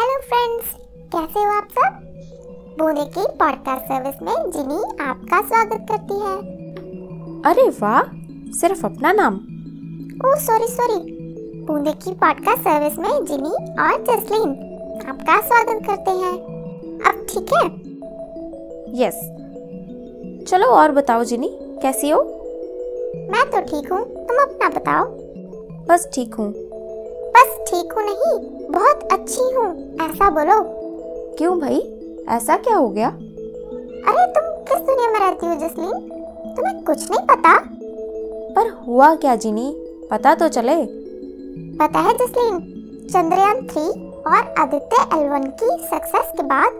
Hello friends कैसे हो आप सब? बूंदे की पॉडकास्ट सर्विस में जिनी आपका स्वागत करती है। अरे वाह सिर्फ़ अपना नाम। ओह सॉरी सॉरी बूंदे की पॉडकास्ट सर्विस में जिनी और जसलीन आपका स्वागत करते हैं। अब ठीक है? यस चलो और बताओ जिनी कैसी हो? मैं तो ठीक हूँ। तुम अपना बताओ। बस ठीक हूँ। बस ठीक हूँ नहीं बहुत ऐसा बोलो। क्यों भाई? ऐसा क्या हो गया? अरे तुम किस दुनिया में रहती हो जसलीन? तुम्हें कुछ नहीं पता। पर हुआ क्या जिनी? पता तो चले। पता है जसलीन चंद्रयान थ्री और आदित्य एल की सक्सेस के बाद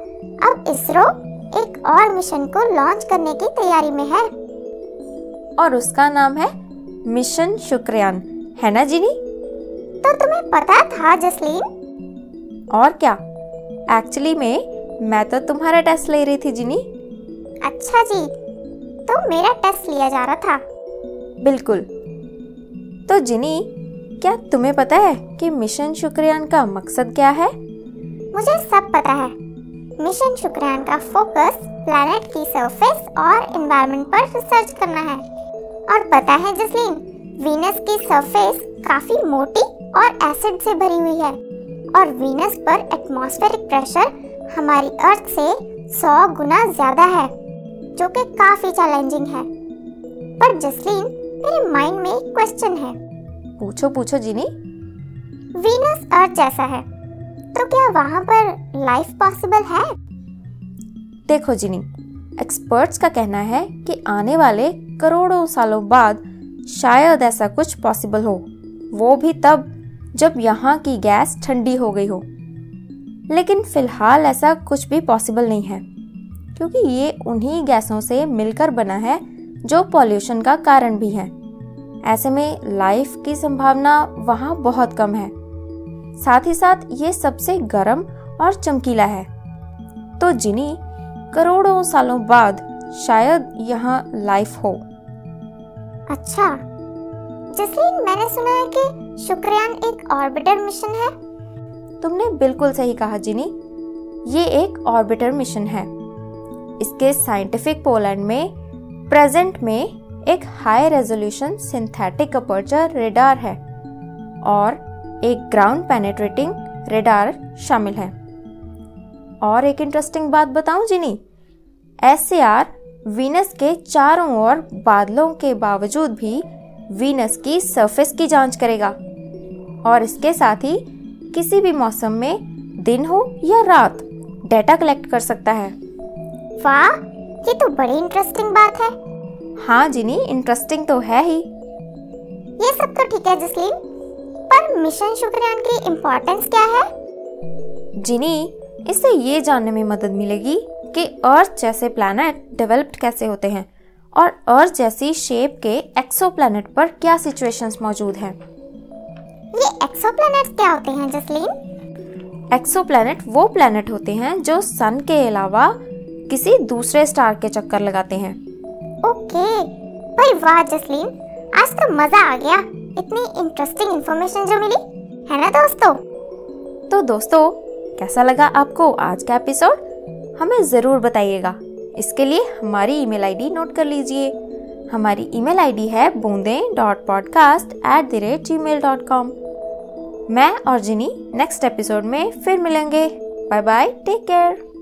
अब इसरो एक और मिशन को लॉन्च करने की तैयारी में है। और उसका नाम है मिशन शुक्रयान है ना जिनी? तो तुम्हें पता था जसलीन और क्या? एक्चुअली में मैं तो तुम्हारा टेस्ट ले रही थी जिनी। अच्छा जी तो मेरा टेस्ट लिया जा रहा था। बिल्कुल। तो जिनी क्या तुम्हें पता है कि मिशन शुक्रयान का मकसद क्या है? मुझे सब पता है। मिशन शुक्रयान का फोकस प्लैनेट की सरफेस और एनवायरनमेंट पर रिसर्च करना है। और पता है जसलीन वीनस की सरफेस काफ़ी मोटी और एसिड से भरी हुई है। और वीनस पर एटमॉस्फेरिक प्रेशर हमारी अर्थ से 100 गुना ज़्यादा है जो कि काफ़ी चैलेंजिंग है। पर जसलीन मेरे माइंड में एक क्वेश्चन है। पूछो पूछो जिनी। वीनस अर्थ जैसा है तो क्या वहाँ पर लाइफ पॉसिबल है? देखो जिनी एक्सपर्ट्स का कहना है कि आने वाले करोड़ों सालों बाद शायद ऐसा कुछ पॉसिबल हो। वो भी तब जब यहाँ की गैस ठंडी हो गई हो। लेकिन फ़िलहाल ऐसा कुछ भी पॉसिबल नहीं है, क्योंकि ये उन्हीं गैसों से मिलकर बना है जो पॉल्यूशन का कारण भी है। ऐसे में लाइफ की संभावना वहाँ बहुत कम है। साथ ही साथ ये सबसे गर्म और चमकीला है। तो जिनी करोड़ों सालों बाद शायद यहाँ लाइफ हो। अच्छा जसलीन मैंने सुना है कि शुक्रयान एक ऑर्बिटर मिशन है। तुमने बिल्कुल सही कहा, जिनी। ये एक ऑर्बिटर मिशन है। इसके साइंटिफिक पोलैंड में, प्रेजेंट में एक high resolution synthetic aperture radar है और एक ग्राउंड पेनेट्रेटिंग रेडार शामिल है। और एक इंटरेस्टिंग बात बताऊँ, जिनी एस वीनस के चारों ओर बादलों के बावजूद भी वीनस की सरफेस की जाँच करेगा। और इसके साथ ही किसी भी मौसम में दिन हो या रात डेटा कलेक्ट कर सकता है। वाह ये तो बड़ी इंटरेस्टिंग बात है। हाँ जिनी इंटरेस्टिंग तो है ही। ये सब तो ठीक है जसलीन। पर मिशन शुक्रयान की इम्पोर्टेंस क्या है? जिनी इससे ये जानने में मदद मिलेगी कि अर्थ जैसे प्लैनेट डेवलप्ड कैसे होते हैं। और अर्थ जैसी शेप के एक्सोप्लैनेट पर क्या सिचुएशंस मौजूद हैं? ये एक्सोप्लैनेट क्या होते हैं जसलीन? एक्सोप्लैनेट वो प्लैनेट होते हैं जो सन के अलावा किसी दूसरे स्टार के चक्कर लगाते हैं। ओके भाई वाह जसलीन आज तो मज़ा आ गया। इतनी इंटरेस्टिंग इंफॉर्मेशन जो मिली है ना दोस्तों? तो दोस्तों कैसा लगा आपको आज का एपिसोड हमें ज़रूर बताइएगा। इसके लिए हमारी ईमेल आईडी नोट कर लीजिए। हमारी ईमेल आईडी है Boonde dot podcast at the rate gmail dot com मैं और जिनी नेक्स्ट एपिसोड में फिर मिलेंगे। Bye bye, take care.